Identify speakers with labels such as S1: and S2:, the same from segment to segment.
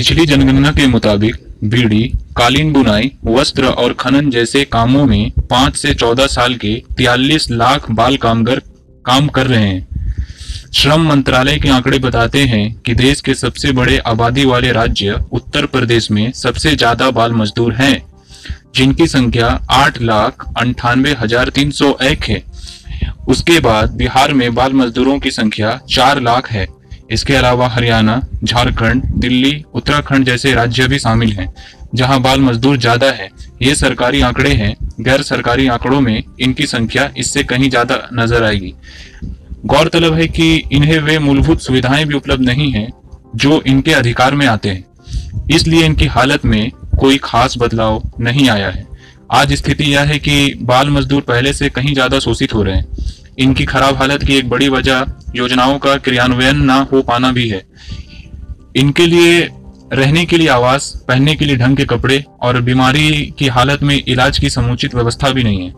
S1: पिछली जनगणना के मुताबिक, बीड़ी, कालीन बुनाई, वस्त्र और खनन जैसे कामों में पाँच से चौदह साल के तियालीस लाख बाल कामगार काम कर रहे हैं। श्रम मंत्रालय के आंकड़े बताते हैं कि देश के सबसे बड़े आबादी वाले राज्य उत्तर प्रदेश में सबसे ज़्यादा बाल मजदूर हैं, जिनकी संख्या आठ लाख अंठानवे हज़ार तीन सौ एक है। उसके बाद बिहार में बाल मजदूरों की संख्या चार लाख है। इसके अलावा हरियाणा, झारखंड, दिल्ली, उत्तराखंड जैसे राज्य भी शामिल हैं, जहाँ बाल मजदूर ज़्यादा है। ये सरकारी आंकड़े हैं, गैर सरकारी आंकड़ों में इनकी संख्या इससे कहीं ज़्यादा नज़र आएगी। गौरतलब है कि इन्हें वे मूलभूत सुविधाएँ भी उपलब्ध नहीं हैं, जो इनके अधिकार में आते हैं। इसलिए इनकी हालत में कोई खास बदलाव नहीं आया है। आज स्थिति यह है कि बाल मजदूर पहले से कहीं ज़्यादा शोषित हो रहे हैं। इनकी खराब हालत की एक बड़ी वजह योजनाओं का क्रियान्वयन न हो पाना भी है। इनके लिए रहने के लिए आवास, पहनने के लिए ढंग के कपड़े और बीमारी की हालत में इलाज की समुचित व्यवस्था भी नहीं है।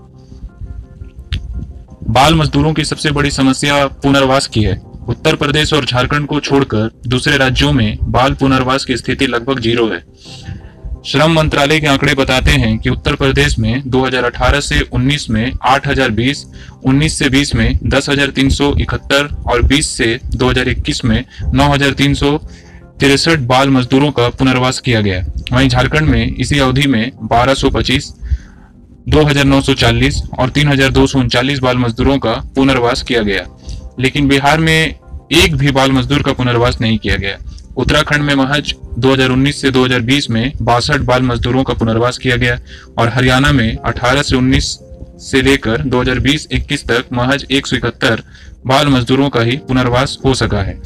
S1: बाल मजदूरों की सबसे बड़ी समस्या पुनर्वास की है। उत्तर प्रदेश और झारखंड को छोड़कर दूसरे राज्यों में बाल पुनर्वास की स्थिति लगभग ज़ीरो है। श्रम मंत्रालय के आंकड़े बताते हैं कि उत्तर प्रदेश में 2018 से 19 में 8020, 19 से 20 में 10,371 और 20 से 2021 में 9,363 बाल मजदूरों का पुनर्वास किया गया। वहीं झारखंड में इसी अवधि में 1225, 2,940 और तीन बाल मजदूरों का पुनर्वास किया गया। लेकिन बिहार में एक भी बाल मजदूर का पुनर्वास नहीं किया गया। उत्तराखंड में महज 2019 से 2020 में बासठ बाल मजदूरों का पुनर्वास किया गया और हरियाणा में 18 से 19 से लेकर 2020-21 तक महज एक सौ इकहत्तर बाल मजदूरों का ही पुनर्वास हो सका है।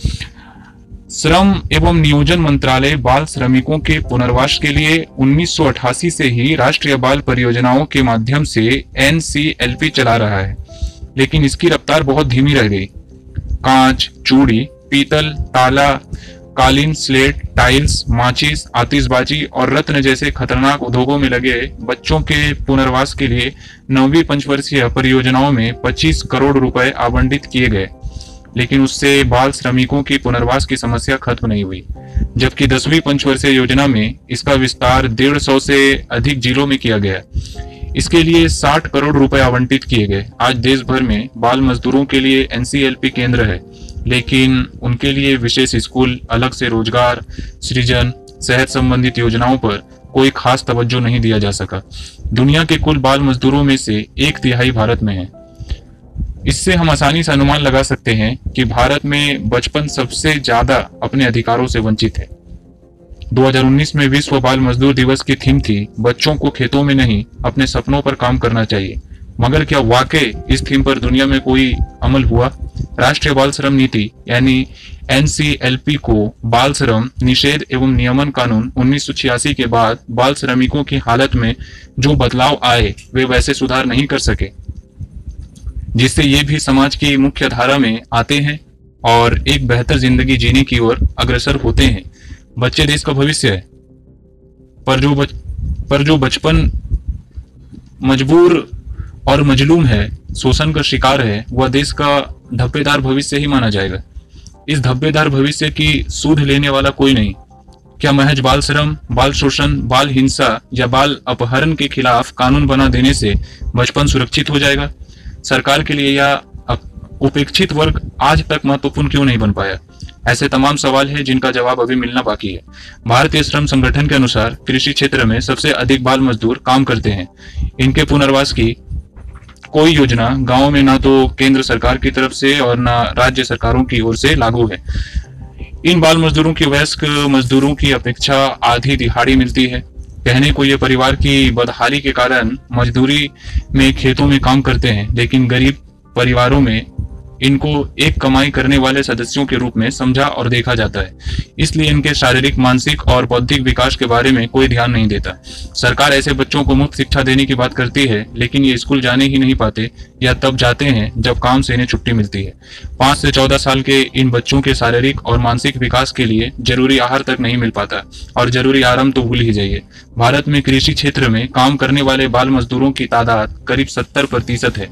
S1: श्रम एवं नियोजन मंत्रालय बाल श्रमिकों के पुनर्वास के लिए 1988 से ही राष्ट्रीय बाल परियोजनाओं के माध्यम से एनसीएलपी चला रहा है, लेकिन इसकी रफ्तार बहुत धीमी रह गई। कांच, चूड़ी, पीतल, ताला कालीन, स्लेट, टाइल्स, माचिस, आतिशबाजी और रत्न जैसे खतरनाक उद्योगों में लगे बच्चों के पुनर्वास के लिए नौवीं पंचवर्षीय परियोजनाओं में 25 करोड़ रुपए आवंटित किए गए। लेकिन उससे बाल श्रमिकों की पुनर्वास की समस्या खत्म नहीं हुई, जबकि दसवीं पंचवर्षीय योजना में इसका विस्तार डेढ़ सौ से अधिक जिलों में किया गया। इसके लिए 60 करोड़ रुपए आवंटित किए गए। आज देश भर में बाल मजदूरों के लिए एनसीएलपी केंद्र है। लेकिन उनके लिए विशेष स्कूल, अलग से रोज़गार, सृजन, सेहत संबंधित योजनाओं पर कोई खास तवज्जो नहीं दिया जा सका। दुनिया के कुल बाल मजदूरों में से एक तिहाई भारत में है। इससे हम आसानी से अनुमान लगा सकते हैं कि भारत में बचपन सबसे ज़्यादा अपने अधिकारों से वंचित है। 2019 में विश्व बाल मजदूर दिवस की थीम थी, बच्चों को खेतों में नहीं, अपने सपनों पर काम करना चाहिए। मगर क्या वाकई इस थीम पर दुनिया में कोई अमल हुआ? राष्ट्रीय बाल श्रम नीति यानी एनसीएलपी को बाल श्रम निषेध एवं नियमन कानून उन्नीस सौ छियासी के बाद बाल श्रमिकों की हालत में जो बदलाव आए वे वैसे सुधार नहीं कर सके। जिससे ये भी समाज की मुख्य धारा में आते हैं और एक बेहतर ज़िंदगी जीने की ओर अग्रसर होते हैं। बच्चे देश का भविष्य है। पर जो बच, पर जो बचपन मजबूर और मजलूम है शोषण का शिकार है वह देश का धब्बेदार भविष्य ही माना जाएगा। इस धब्बेदार भविष्य की सूद लेने वाला कोई नहीं। क्या महज बाल श्रम, बाल शोषण, बाल हिंसा या बाल अपहरण के खिलाफ कानून बना देने से बचपन सुरक्षित हो जाएगा? सरकार के लिए यह उपेक्षित वर्ग आज तक महत्वपूर्ण क्यों नहीं बन पाया? ऐसे तमाम सवाल है जिनका जवाब अभी मिलना बाकी है। भारतीय श्रम संगठन के अनुसार कृषि क्षेत्र में सबसे अधिक बाल मजदूर काम करते हैं। इनके पुनर्वास की कोई योजना गाँव में ना तो केंद्र सरकार की तरफ़ से और ना राज्य सरकारों की ओर से लागू है। इन बाल मजदूरों की वयस्क मजदूरों की अपेक्षा आधी दिहाड़ी मिलती है। कहने को ये परिवार की बदहाली के कारण मजदूरी में खेतों में काम करते हैं, लेकिन गरीब परिवारों में इनको एक कमाई करने वाले सदस्यों के रूप में समझा और देखा जाता है। इसलिए इनके शारीरिक, मानसिक और बौद्धिक विकास के बारे में कोई ध्यान नहीं देता। सरकार ऐसे बच्चों को मुफ़्त शिक्षा देने की बात करती है, लेकिन ये स्कूल जाने ही नहीं पाते या तब जाते हैं जब काम से इन्हें छुट्टी मिलती है। पाँच से चौदह साल के इन बच्चों के शारीरिक और मानसिक विकास के लिए ज़रूरी आहार तक नहीं मिल पाता और ज़रूरी आराम तो भूल ही जाइए। भारत में कृषि क्षेत्र में काम करने वाले बाल मजदूरों की तादाद करीब सत्तर प्रतिशत है।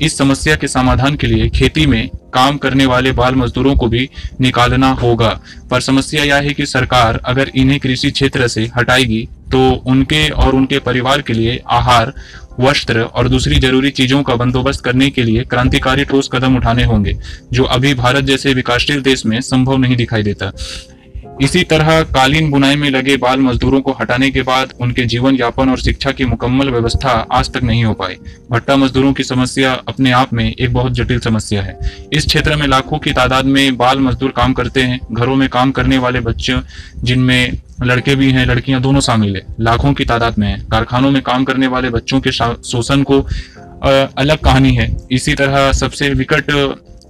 S1: इस समस्या के समाधान के लिए खेती में काम करने वाले बाल मजदूरों को भी निकालना होगा। पर समस्या यह है कि सरकार अगर इन्हें कृषि क्षेत्र से हटाएगी तो उनके और उनके परिवार के लिए आहार, वस्त्र और दूसरी ज़रूरी चीज़ों का बंदोबस्त करने के लिए क्रांतिकारी ठोस कदम उठाने होंगे, जो अभी भारत जैसे विकासशील देश में संभव नहीं दिखाई देता। इसी तरह कालीन बुनाई में लगे बाल मजदूरों को हटाने के बाद उनके जीवन यापन और शिक्षा की मुकम्मल व्यवस्था आज तक नहीं हो पाई। भट्टा मजदूरों की समस्या अपने आप में एक बहुत जटिल समस्या है। इस क्षेत्र में लाखों की तादाद में बाल मजदूर काम करते हैं। घरों में काम करने वाले बच्चे, जिनमें लड़के भी हैं, लड़कियाँ दोनों शामिल है। लाखों की तादाद में है। कारखानों में काम करने वाले बच्चों के शोषण को अलग कहानी है। इसी तरह सबसे विकट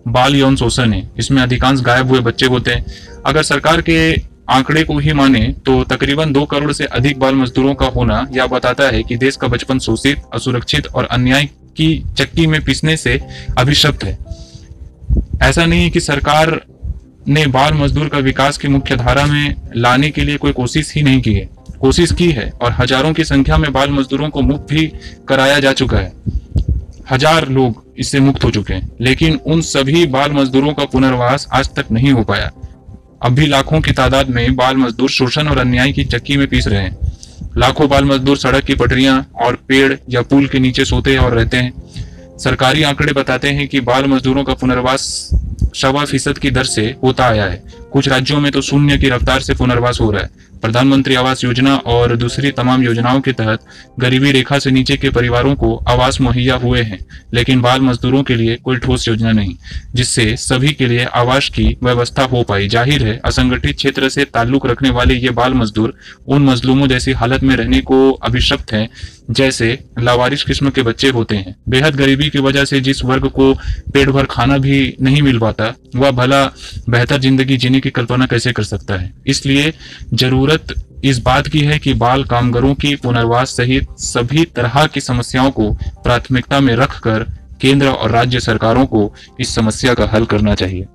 S1: बाल यौन शोषण है। इसमें अधिकांश गायब हुए बच्चे होते हैं। अगर सरकार के आंकड़े को ही माने तो तकरीबन दो करोड़ से अधिक बाल मजदूरों का होना यह बताता है कि देश का बचपन शोषित, असुरक्षित और अन्याय की चक्की में पिसने से अभिशप्त है। ऐसा नहीं कि सरकार ने बाल मजदूर का विकास की मुख्य धारा में लाने के लिए कोई कोशिश ही नहीं की है। कोशिश की है और हज़ारों की संख्या में बाल मजदूरों को मुक्त भी कराया जा चुका है। हज़ार लोग इससे मुक्त हो चुके हैं। लेकिन उन सभी बाल मजदूरों का पुनर्वास आज तक नहीं हो पाया। अब भी लाखों की तादाद में बाल मजदूर शोषण और अन्याय की चक्की में पीस रहे हैं। लाखों बाल मजदूर सड़क की पटरियाँ और पेड़ या पुल के नीचे सोते और रहते हैं। सरकारी आंकड़े बताते हैं कि बाल मजदूरों का पुनर्वास सवा फ़ीसद की दर से होता आया है। कुछ राज्यों में तो शून्य की रफ्तार से पुनर्वास हो रहा है। प्रधानमंत्री आवास योजना और दूसरी तमाम योजनाओं के तहत गरीबी रेखा से नीचे के परिवारों को आवास मुहैया हुए हैं, लेकिन बाल मजदूरों के लिए कोई ठोस योजना नहीं, जिससे सभी के लिए आवास की व्यवस्था हो पाई। ज़ाहिर है, असंगठित क्षेत्र से ताल्लुक रखने वाले ये बाल मजदूर उन मजलूमों जैसी हालत में रहने को अभिशप्त हैं, जैसे लावारिश किस्म के बच्चे होते हैं। बेहद गरीबी की वजह से जिस वर्ग को पेट भर खाना भी नहीं मिल पाता, वह भला बेहतर ज़िंदगी जीने की कल्पना कैसे कर सकता है? इसलिए ज़रूरत इस बात की है कि बाल कामगारों की पुनर्वास सहित सभी तरह की समस्याओं को प्राथमिकता में रखकर केंद्र और राज्य सरकारों को इस समस्या का हल करना चाहिए।